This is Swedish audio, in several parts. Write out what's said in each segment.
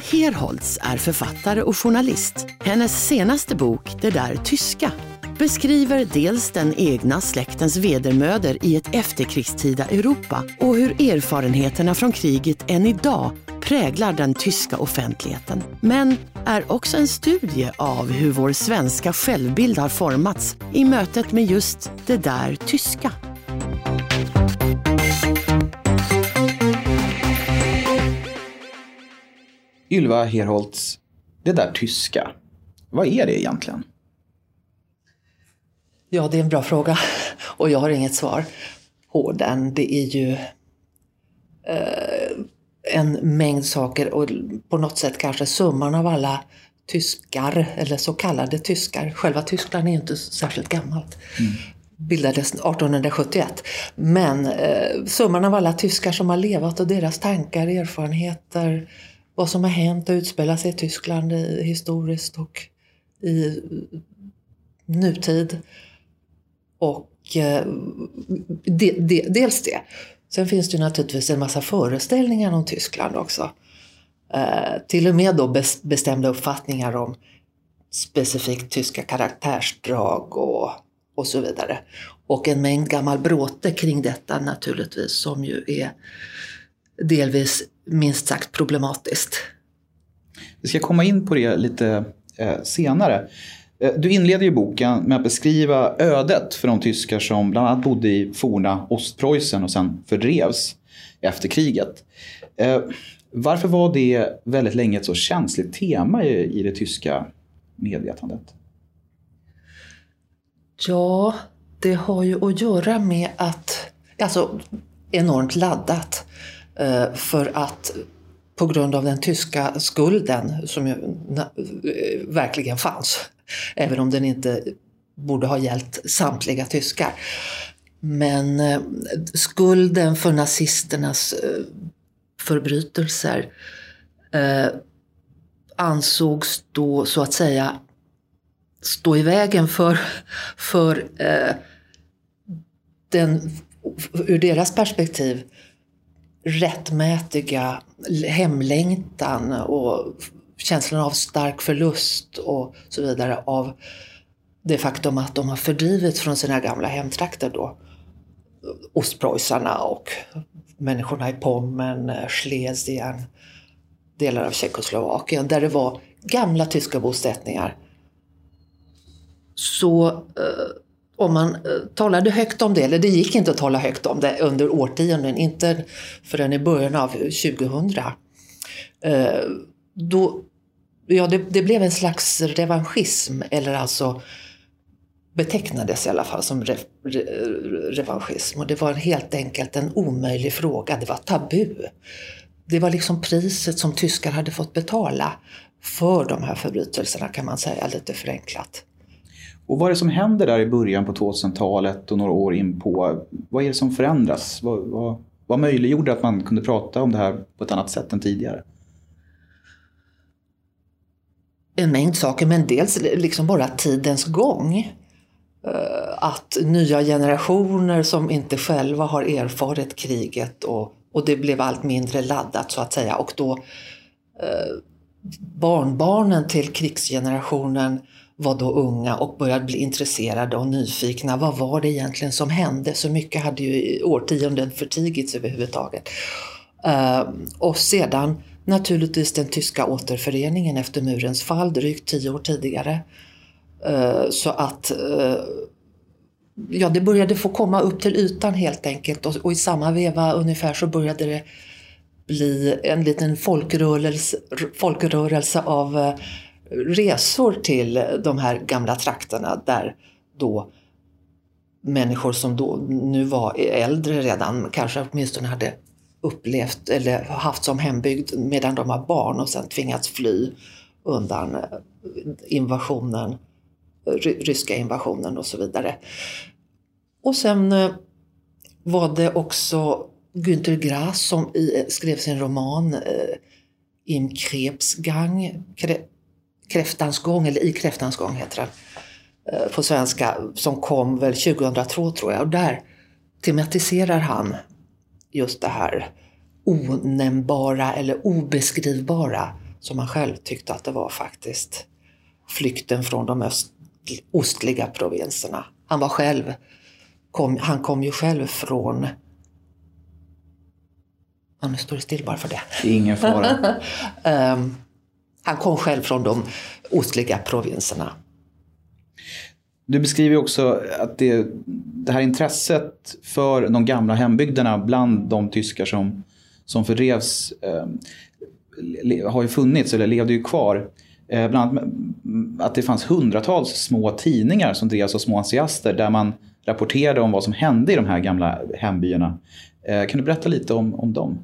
Ylva Herholtz är författare och journalist. Hennes senaste bok, Det där tyska, beskriver dels den egna släktens vedermöder i ett efterkrigstida Europa och hur erfarenheterna från kriget än idag präglar den tyska offentligheten. Men är också en studie av hur vår svenska självbild har formats i mötet med just det där tyska. Ylva Herholtz, det där tyska, vad är det egentligen? Ja, det är en bra fråga och jag har inget svar på den. Det är ju eh, en mängd saker och på något sätt kanske summan av alla tyskar, eller så kallade tyskar. Själva Tyskland är ju inte särskilt gammalt. Mm. Bildades 1871. Men eh, summan av alla tyskar som har levat och deras tankar, erfarenheter, vad som har hänt och utspelat sig i Tyskland historiskt och i nutid. Och eh, de, de, dels det. Sen finns det naturligtvis en massa föreställningar om Tyskland också. Eh, till och med då bestämda uppfattningar om specifikt tyska karaktärsdrag och, och så vidare. Och en mängd gammal bråte kring detta naturligtvis som ju är delvis minst sagt problematiskt. Vi ska komma in på det lite eh, senare. Eh, du inleder ju boken med att beskriva ödet för de tyskar som bland annat bodde i forna Ostpreussen och sen fördrevs efter kriget. Eh, varför var det väldigt länge ett så känsligt tema i det tyska medvetandet? Ja, det har ju att göra med att, alltså enormt laddat. Eh, för att på grund av den tyska skulden som ju eh, verkligen fanns Även om den inte borde ha gällt samtliga tyskar. Men eh, skulden för nazisternas förbrytelser ansågs då så att säga stå i vägen för, för eh, den, ur deras perspektiv, rättmätiga hemlängtan och känslan av stark förlust och så vidare av det faktum att de har fördrivits från sina gamla hemtrakter då. Ostpreussarna och människorna i Pommern, eh, Schlesien, delar av Tjeckoslovakien där det var gamla tyska bosättningar. Så eh, och om man eh, talade högt om det, eller det gick inte att tala högt om det under årtionden, inte förrän i början av 2000. Eh, då ja, det, det, blev en slags revanschism, eller alltså betecknades i alla fall som re, re, revanschism. Och det var helt enkelt en omöjlig fråga, det var tabu. Det var liksom priset som tyskar hade fått betala för de här förbrytelserna kan man säga lite förenklat. Och vad är det som händer där i början på 2000-talet och några år in på? Vad är det som förändras? Vad, vad, vad möjliggjorde att man kunde prata om det här på ett annat sätt än tidigare? en mängd saker, men dels liksom bara tidens gång. Eh, att nya generationer som inte själva har erfarit kriget och, och det blev allt mindre laddat så att säga. Och då eh, barnbarnen till krigsgenerationen var då unga och började bli intresserade och nyfikna. Vad var det egentligen som hände? Så mycket hade ju i årtionden förtigits överhuvudtaget. Ehm, och sedan naturligtvis den tyska återföreningen efter murens fall drygt tio år tidigare. Ehm, så att eh, ja, det började få komma upp till ytan helt enkelt och, och i samma veva ungefär så började det bli en liten folkrörelse, folkrörelse av eh, resor till de här gamla trakterna där då människor som då nu var äldre redan, kanske åtminstone hade upplevt eller haft som hembygd medan de var barn och sen tvingats fly undan eh, invasionen ryska invasionen och så vidare. Och sen eh, var det också Günter Grass som i, skrev sin roman eh, Im Krebsgang, Kräftans gång, eller I kräftans gång heter den eh, på svenska, som kom väl 2002 tror jag. Och där tematiserar han just det här onämnbara eller obeskrivbara som han själv tyckte att det var faktiskt. Flykten från de öst, ostliga provinserna. Han var själv, kom, han kom ju själv från Ja, nu står det still bara för det. Ingen fara. um, han kom själv från de ostliga provinserna. Du beskriver också att det, det här intresset för de gamla hembygderna bland de tyskar som, som fördrevs eh, har ju funnits, eller levde ju kvar. Eh, bland annat att det fanns hundratals små tidningar som drevs av små entusiaster där man rapporterade om vad som hände i de här gamla hembyarna. Eh, kan du berätta lite om, om dem?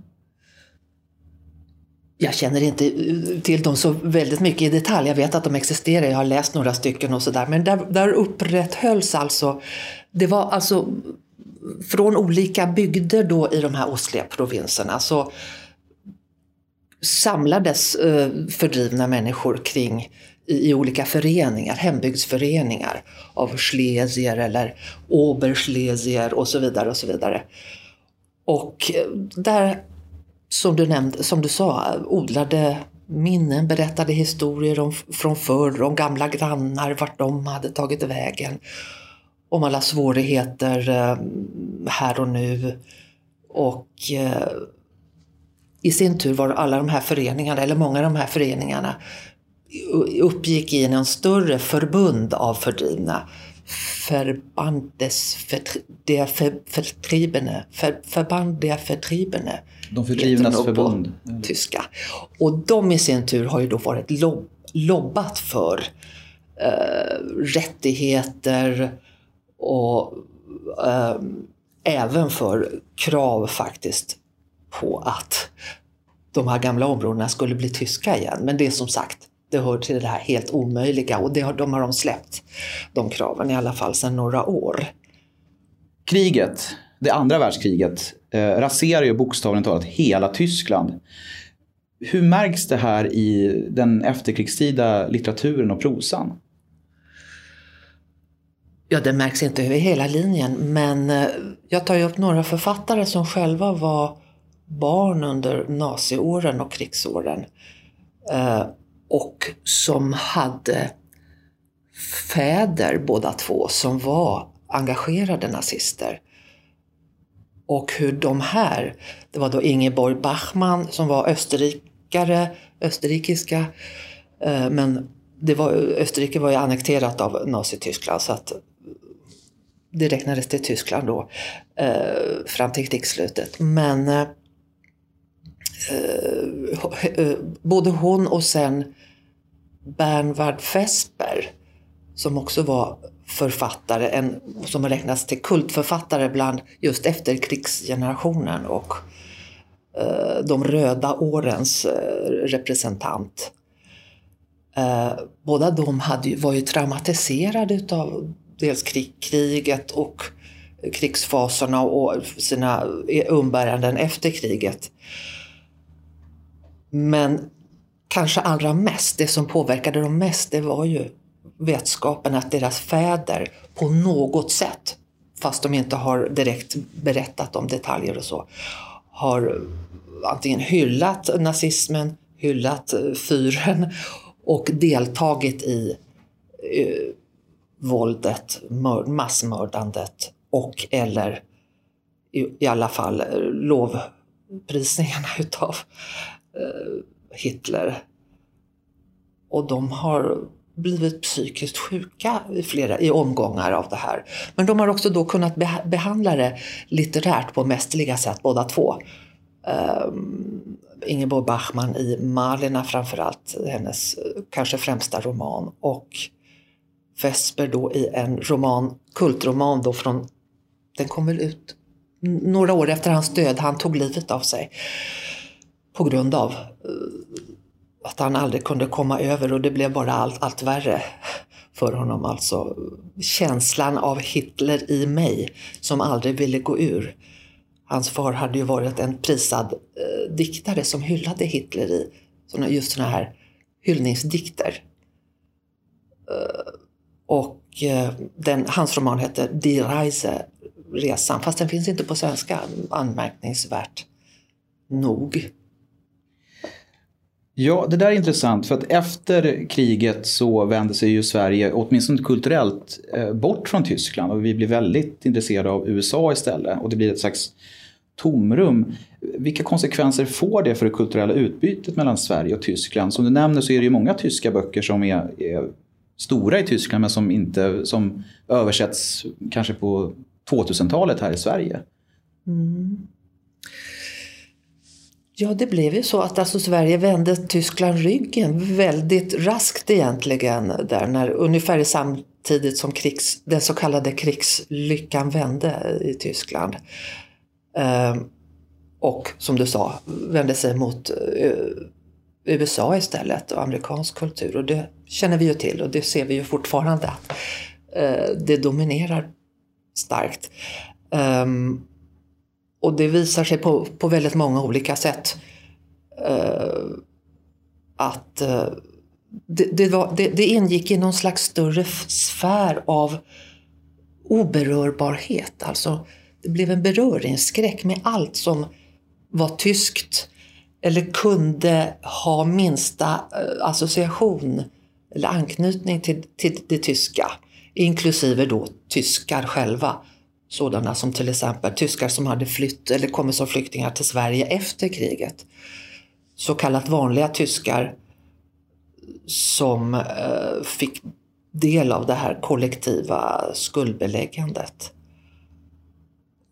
Jag känner inte eh, till dem så väldigt mycket i detalj. Jag vet att de existerar, jag har läst några stycken och sådär. Men där, där upprätthölls alltså, det var alltså från olika bygder då i de här ostliga provinserna så alltså, samlades eh, fördrivna människor kring i, olika föreningar, hembygdsföreningar av schlesier eller oberschlesier och så vidare och så vidare. Och eh, där som du, nämnde, som du sa, odlade minnen, berättade historier om, från förr, om gamla grannar, vart de hade tagit vägen. Om alla svårigheter eh, här och nu. Och eh, i sin tur var alla de här föreningarna, eller många av de här föreningarna, uppgick i en större förbund av fördrivna. Verbandes der Vertriebene, Verband der Vertriebene de fördrivnas förbund. Tyska. Och de i sin tur har ju då varit lob lobbat för eh, rättigheter och eh, även för krav faktiskt på att de här gamla områdena skulle bli tyska igen. Men det är som sagt, det hör till det här helt omöjliga och det har, de har de släppt, de kraven, i alla fall sedan några år. Kriget, det andra världskriget, eh, raserar ju bokstavligt talat hela Tyskland. Hur märks det här i den efterkrigstida litteraturen och prosan? Ja, det märks inte över hela linjen, men eh, jag tar ju upp några författare som själva var barn under naziåren och krigsåren. Och som hade fäder båda två som var engagerade nazister. Och hur de här, det var då Ingeborg Bachmann som var österrikare, österrikiska, eh, men det var, Österrike var ju annekterat av Nazityskland så att det räknades till Tyskland då eh, fram till krigsslutet. Men eh, Eh, eh, både hon och sen Bernward Vesper som också var författare, en, som har räknats till kultförfattare bland just efterkrigsgenerationen och eh, de röda årens eh, representant. Eh, båda de hade, var ju traumatiserade av dels krig, kriget och krigsfaserna och sina eh, umbäranden efter kriget. Men kanske allra mest, det som påverkade dem mest, det var ju vetskapen att deras fäder på något sätt, fast de inte har direkt berättat om detaljer och så, har antingen hyllat nazismen, hyllat eh, fyren och deltagit i eh, våldet, massmördandet och eller i, i alla fall eh, lovprisningarna utav Eh, Hitler. Och de har blivit psykiskt sjuka i, flera, i omgångar av det här. Men de har också då kunnat behandla det litterärt på mästerliga sätt båda två. Um, Ingeborg Bachmann i Malina framförallt, hennes eh, kanske främsta roman. Och Vesper då i en roman, kultroman då från, den kom väl ut några år efter hans död, han tog livet av sig på grund av eh, att han aldrig kunde komma över och det blev bara allt, allt värre för honom, alltså känslan av Hitler i mig som aldrig ville gå ur. Hans far hade ju varit en prisad eh, diktare som hyllade Hitler i såna, just sådana här hyllningsdikter. Eh, och eh, den, hans roman hette Die Reise, resan, fast den finns inte på svenska, anmärkningsvärt nog. Ja, det där är intressant för att efter kriget så vände sig ju Sverige, åtminstone kulturellt, eh, bort från Tyskland och vi blir väldigt intresserade av USA istället och det blir ett slags tomrum. Vilka konsekvenser får det för det kulturella utbytet mellan Sverige och Tyskland? Som du nämner så är det ju många tyska böcker som är, är stora i Tyskland men som, inte, som översätts kanske på 2000-talet här i Sverige. Mm. Ja, det blev ju så att alltså Sverige vände Tyskland ryggen väldigt raskt egentligen där när ungefär samtidigt som krigs, den så kallade krigslyckan vände i Tyskland. Ehm, och som du sa, vände sig mot eh, USA istället och amerikansk kultur. Och det känner vi ju till och det ser vi ju fortfarande att det dominerar starkt. Ehm, och det visar sig på, på väldigt många olika sätt. Uh, att uh, det, det, var, det, det, ingick i någon slags större sfär av oberörbarhet. Alltså, det blev en beröringsskräck med allt som var tyskt eller kunde ha minsta uh, association eller anknytning till, till det tyska. Inklusive då tyskar själva sådana som till exempel tyskar som hade flytt eller kommit som flyktingar till Sverige efter kriget. Så kallat vanliga tyskar som eh, fick del av det här kollektiva skuldbeläggandet.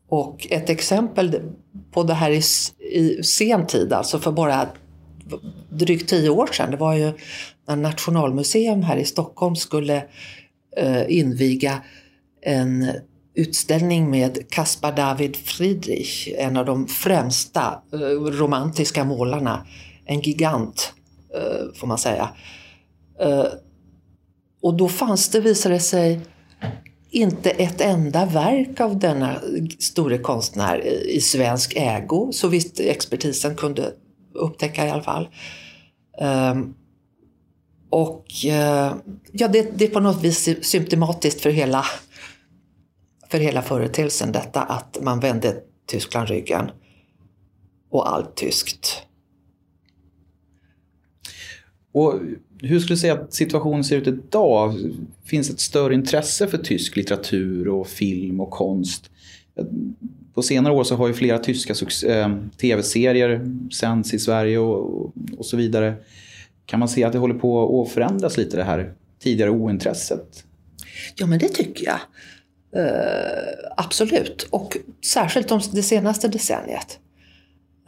Och ett exempel på det här i, i sen tid, alltså för bara drygt tio år sedan, det var ju när Nationalmuseum här i Stockholm skulle eh, inviga en utställning med Caspar David Friedrich, en av de främsta eh, romantiska målarna. En gigant, eh, får man säga. Eh, och då fanns det, visade det sig, inte ett enda verk av denna store konstnär i svensk ägo, så visst expertisen kunde upptäcka i alla fall. Um, och uh, ja, det, det, är på något vis symptomatiskt för hela för hela företeelsen detta att man vände Tyskland ryggen och allt tyskt. Och hur skulle du säga att situationen ser ut idag? Finns ett större intresse för tysk litteratur och film och konst? På senare år så har ju flera tyska eh, tv-serier sänds i Sverige och, och, så vidare. Kan man se att det håller på att förändras lite det här tidigare ointresset? Ja men det tycker jag. Eh, absolut, och särskilt om det senaste decenniet.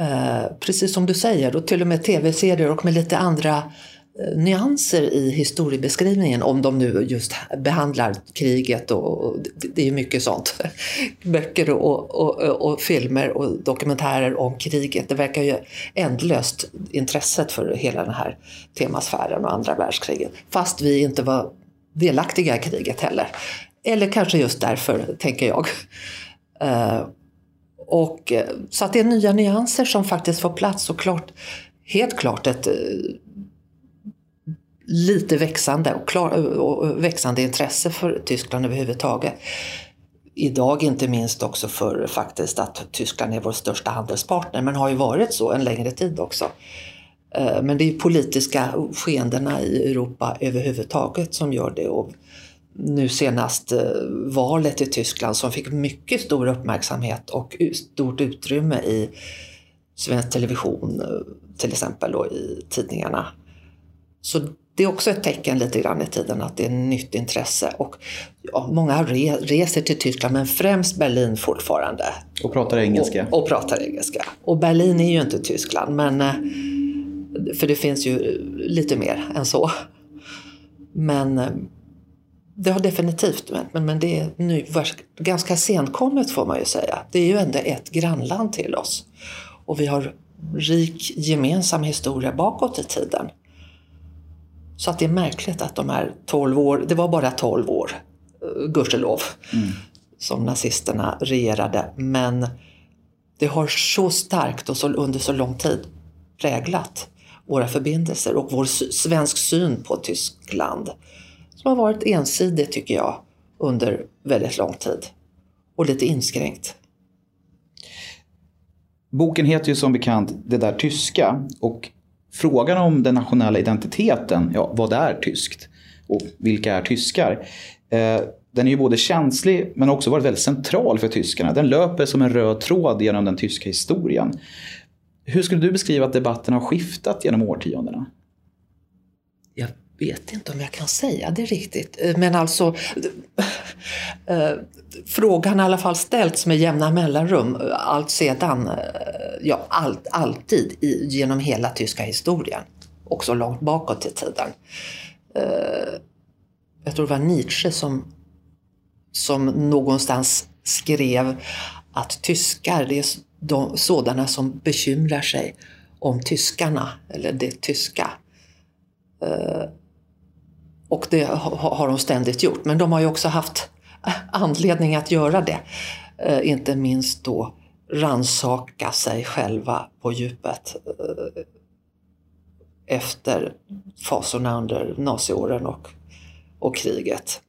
Eh, precis som du säger, och till och med tv-serier och med lite andra eh, nyanser i historiebeskrivningen om de nu just behandlar kriget och det är ju mycket sånt. Böcker och, och, och, filmer och dokumentärer om kriget. Det verkar ju ändlöst intresset för hela den här temasfären och andra världskriget. Fast vi inte var delaktiga i kriget heller. Eller kanske just därför, tänker jag. Uh, och, eh, så att det är nya nyanser som faktiskt får plats och klart, helt klart ett eh, lite växande och, klar, och växande intresse för Tyskland överhuvudtaget. Idag inte minst också för faktiskt att Tyskland är vår största handelspartner, men har ju varit så en längre tid också. Men det är politiska skeendena i Europa överhuvudtaget som gör det. Och nu senast eh, valet i Tyskland som fick mycket stor uppmärksamhet och stort utrymme i svensk television eh, till exempel och i tidningarna. Så det är också ett tecken lite grann i tiden att det är nytt intresse. Och ja, många re reser till Tyskland men främst Berlin fortfarande. Och pratar engelska. Och, och pratar engelska. Och Berlin är ju inte Tyskland men eh, för det finns ju lite mer än så. Men det har definitivt men, men det är nu ganska senkommet får man ju säga. Det är ju ändå ett grannland till oss. Och vi har rik gemensam historia bakåt i tiden. Så att det är märkligt att de här 12 år, det var bara 12 år, eh, gudskelov, mm. som nazisterna regerade. Men det har så starkt och så, under så lång tid präglat våra förbindelser och vår svensk syn på Tyskland. Som har varit ensidig tycker jag under väldigt lång tid och lite inskränkt. Boken heter ju som bekant Det där tyska och frågan om den nationella identiteten, ja vad är tyskt och vilka är tyskar? Eh, den är ju både känslig men också varit väldigt central för tyskarna. Den löper som en röd tråd genom den tyska historien. Hur skulle du beskriva att debatten har skiftat genom årtiondena? Jag vet inte om jag kan säga det riktigt. Eh, men alltså, äh, frågan har i alla fall ställts med jämna mellanrum allt sedan, ja allt, alltid i, genom hela tyska historien. Också långt bakåt i tiden. Äh, jag tror det var Nietzsche som, som någonstans skrev att tyskar, det är de, sådana som bekymrar sig om tyskarna, eller det tyska. Uh, och det har de ständigt gjort. Men de har ju också haft anledning att göra det. Eh, inte minst då ransaka sig själva på djupet eh, efter fasorna under naziåren och, och kriget.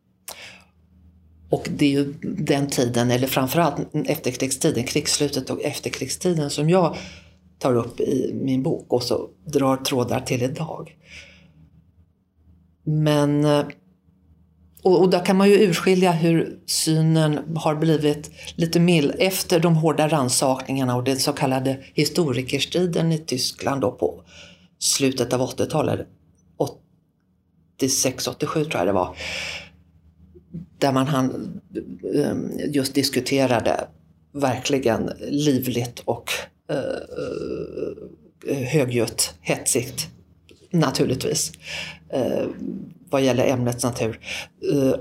Och det är ju den tiden, eller framförallt efterkrigstiden, krigsslutet och efterkrigstiden som jag tar upp i min bok och så drar trådar till idag. Men eh, och, och där kan man ju urskilja hur synen har blivit lite mild efter de hårda rannsakningarna och den så kallade historikerstriden i Tyskland då på slutet av 80-talet. 86-87 tror jag det var där man han, ehm, just diskuterade verkligen livligt och eh, eh högljutt, hetsigt naturligtvis eh, vad gäller ämnets natur. Eh,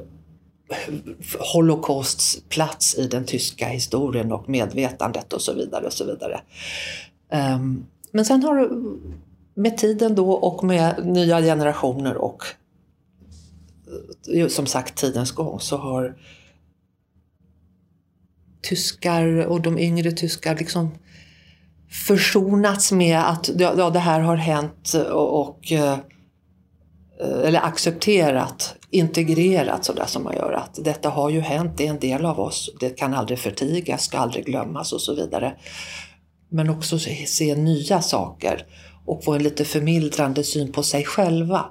Holocausts plats i den tyska historien och medvetandet och så vidare. Och så vidare. Eh, men sen har med tiden då och med nya generationer och eh, som sagt tidens gång så har tyskar och de yngre tyskar liksom försonats med att ja, det här har hänt och, och eh, eller accepterat, integrerat sådär som man gör. Att detta har ju hänt, det är en del av oss, det kan aldrig förtigas, ska aldrig glömmas och så vidare. Men också se nya saker och få en lite förmildrande syn på sig själva.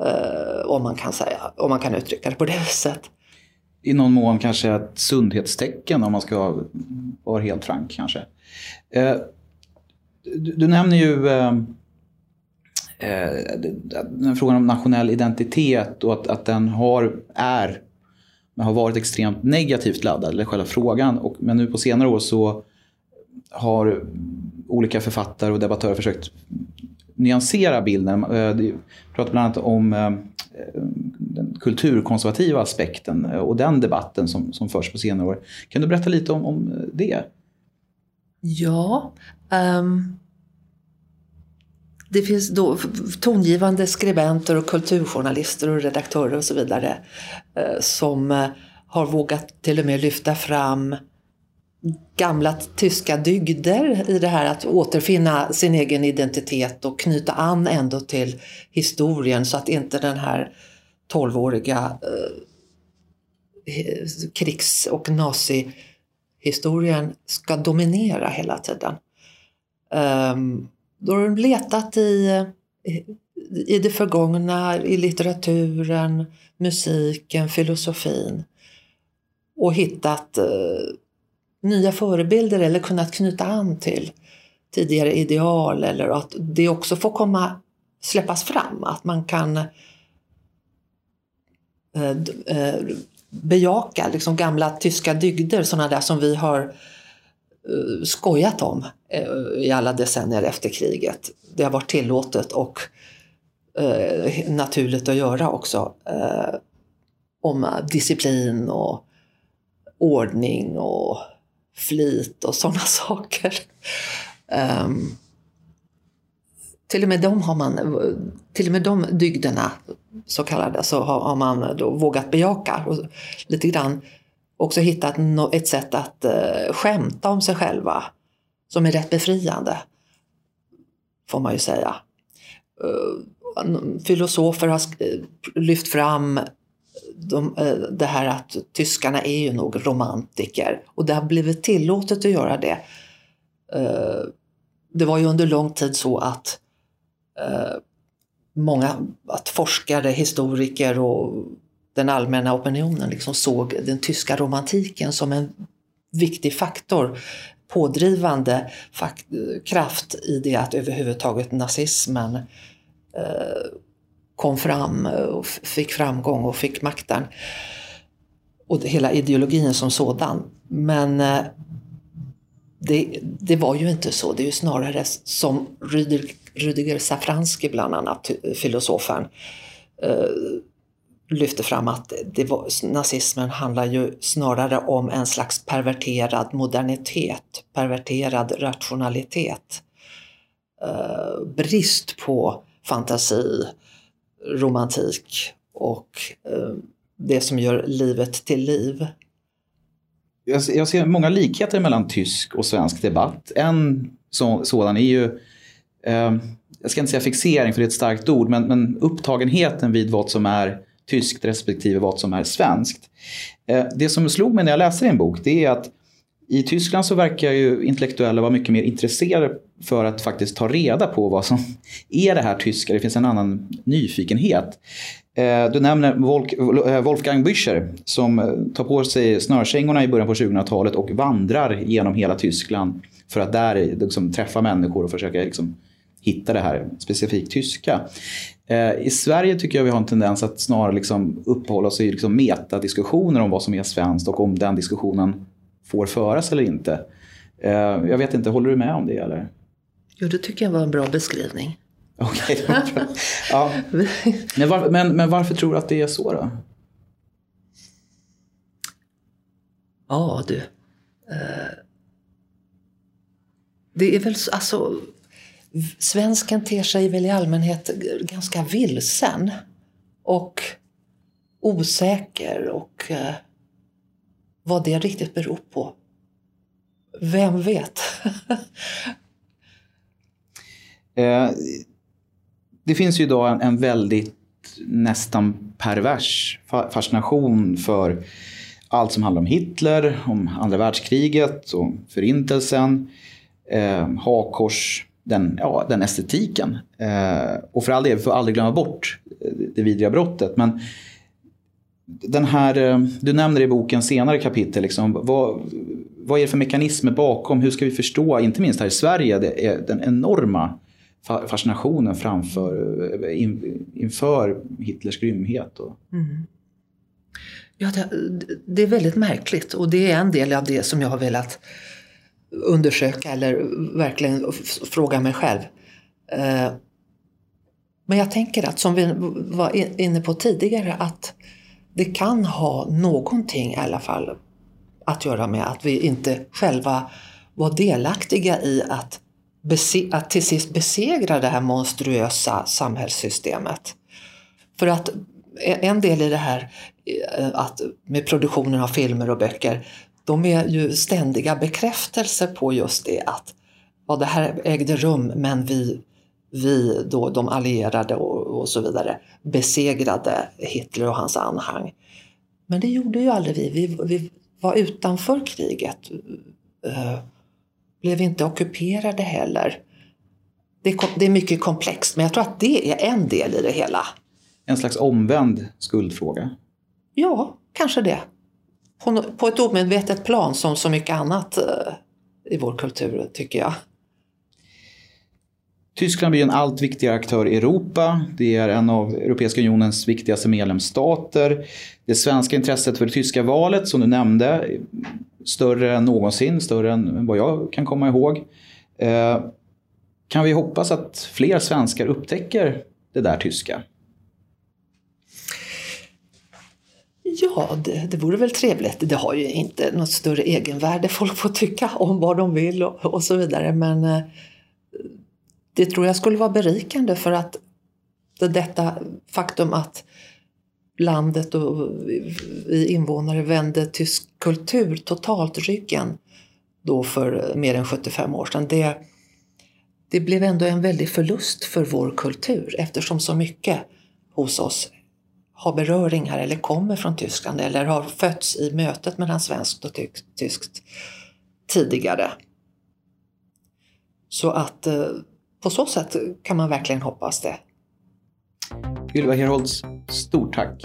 Eh, om, man kan säga, om man kan uttrycka det på det viset. I någon mån kanske ett sundhetstecken om man ska vara helt frank kanske. Eh, du, du nämner ju eh, eh den frågan om nationell identitet och att, att den har, är, har varit extremt negativt laddad, eller själva frågan. Och, men nu på senare år så har olika författare och debattörer försökt nyansera bilden. Eh, pratar bland annat om eh, kulturkonservativa aspekten eh, och den debatten som, som förs på senare år. Kan du berätta lite om, om eh, det? Ja. Um, det finns då tongivande skribenter och kulturjournalister och redaktörer och så vidare uh, som uh, har vågat till och med lyfta fram gamla tyska dygder i det här att återfinna sin egen identitet och knyta an ändå till historien så att inte den här tolvåriga eh, krigs och nazihistorien ska dominera hela tiden. Um, då har de letat i, i det förgångna, i litteraturen, musiken, filosofin och hittat eh, nya förebilder eller kunnat knyta an till tidigare ideal eller att det också får komma släppas fram. Att man kan eh, Eh, eh, bejaka liksom gamla tyska dygder, sådana där som vi har eh, skojat om i alla decennier efter kriget. Det har varit tillåtet och naturligt att göra också. Om disciplin och ordning och flit och sådana saker. Um, till och med de har man, till och med de dygderna, så kallade, så har, har man då vågat bejaka. Och lite grann också hittat ett sätt att eh, skämta om sig själva som är rätt befriande, får man ju säga. Uh, filosofer har lyft fram de, uh, det här att tyskarna är ju nog romantiker och det har blivit tillåtet att göra det. Uh, det var ju under lång tid så att Eh, många att forskare, historiker och den allmänna opinionen liksom såg den tyska romantiken som en viktig faktor, pådrivande fakt kraft i det att överhuvudtaget nazismen eh, kom fram och fick framgång och fick makten. Och hela ideologin som sådan. Men eh, det, det, var ju inte så. Det är ju snarare som Rüdiger, Rudiger Safranski, bland annat, filosofen, eh, lyfte fram att det var, nazismen handlar ju snarare om en slags perverterad modernitet, perverterad rationalitet. Eh, brist på fantasi, romantik och eh, det som gör livet till liv jag, ser många likheter mellan tysk och svensk debatt. En sådan är ju, eh, jag ska inte säga fixering för det är ett starkt ord, men, men upptagenheten vid vad som är tyskt respektive vad som är svenskt. Eh, det som slog mig när jag läste din bok det är att i Tyskland så verkar ju intellektuella vara mycket mer intresserade för att faktiskt ta reda på vad som är det här tyska. Det finns en annan nyfikenhet. Ehm, du nämner eh, Wolfgang Bücher som eh, tar på sig snörkängorna i början på 2000-talet och vandrar genom hela Tyskland för att där liksom träffa människor och försöka liksom hitta det här specifikt tyska. I Sverige tycker jag vi har en tendens att snarare liksom uppehålla oss i liksom metadiskussioner om vad som är svenskt och om den diskussionen får föras eller inte. Jag vet inte, håller du med om det eller? Jo, det tycker jag var en bra beskrivning. Okej, okay, ja. men, var, men, men varför tror du att det är så då? Ja du. Eh, det är väl alltså Svensken ter sig väl i allmänhet ganska vilsen och osäker och eh, vad det riktigt beror på. Vem vet? eh, det finns ju idag en, en väldigt nästan pervers fascination för allt som handlar om Hitler, om andra världskriget och förintelsen, eh, hakors, den, ja, den estetiken. Eh, och för all del, vi får aldrig glömma bort eh, det vidriga brottet. Men den här, eh, du nämner i boken senare kapitel, liksom, vad, vad är det för mekanismer bakom? Hur ska vi förstå, inte minst här i Sverige, det är den enorma fascinationen framför, eh, in, inför Hitlers grymhet. Och... Mm. Ja, det, det, är väldigt märkligt och det är en del av det som jag har velat undersöka eller verkligen fråga mig själv. Eh, men jag tänker att, som vi var inne på tidigare, att det kan ha någonting i alla fall att göra med att vi inte själva var delaktiga i att att till sist besegra det här monstruösa samhällssystemet. För att e-, en del i det här eh, att med produktionen av filmer och böcker, de är ju ständiga bekräftelser på just det att ja, det här ägde rum men vi, vi då, de allierade och, och så vidare besegrade Hitler och hans anhang. Men det gjorde ju aldrig vi. Vi, vi var utanför kriget. Eh, blev inte ockuperade heller. Det det är mycket komplext, men jag tror att det är en del i det hela. En slags omvänd skuldfråga? Ja, kanske det. På, på ett omedvetet plan som så mycket annat eh, i vår kultur, tycker jag. Tyskland blir en allt viktigare aktör i Europa. Det är en av Europeiska unionens viktigaste medlemsstater. Det svenska intresset för det tyska valet, som du nämnde, större än någonsin, större än vad jag kan komma ihåg. Eh, kan vi hoppas att fler svenskar upptäcker det där tyska? Ja, det, det vore väl trevligt. Det har ju inte något större egenvärde. Folk får tycka om vad de vill och, och så vidare. Men eh, det tror jag skulle vara berikande för att detta faktum att landet och vi invånare vände tysk kultur totalt ryggen då för mer än 75 år sedan. Det, det blev ändå en väldig förlust för vår kultur eftersom så mycket hos oss har beröringar eller kommer från Tyskland eller har fötts i mötet mellan svenskt och tyskt tidigare. Så att eh, på så sätt kan man verkligen hoppas det. Ylva Herholtz, stort tack.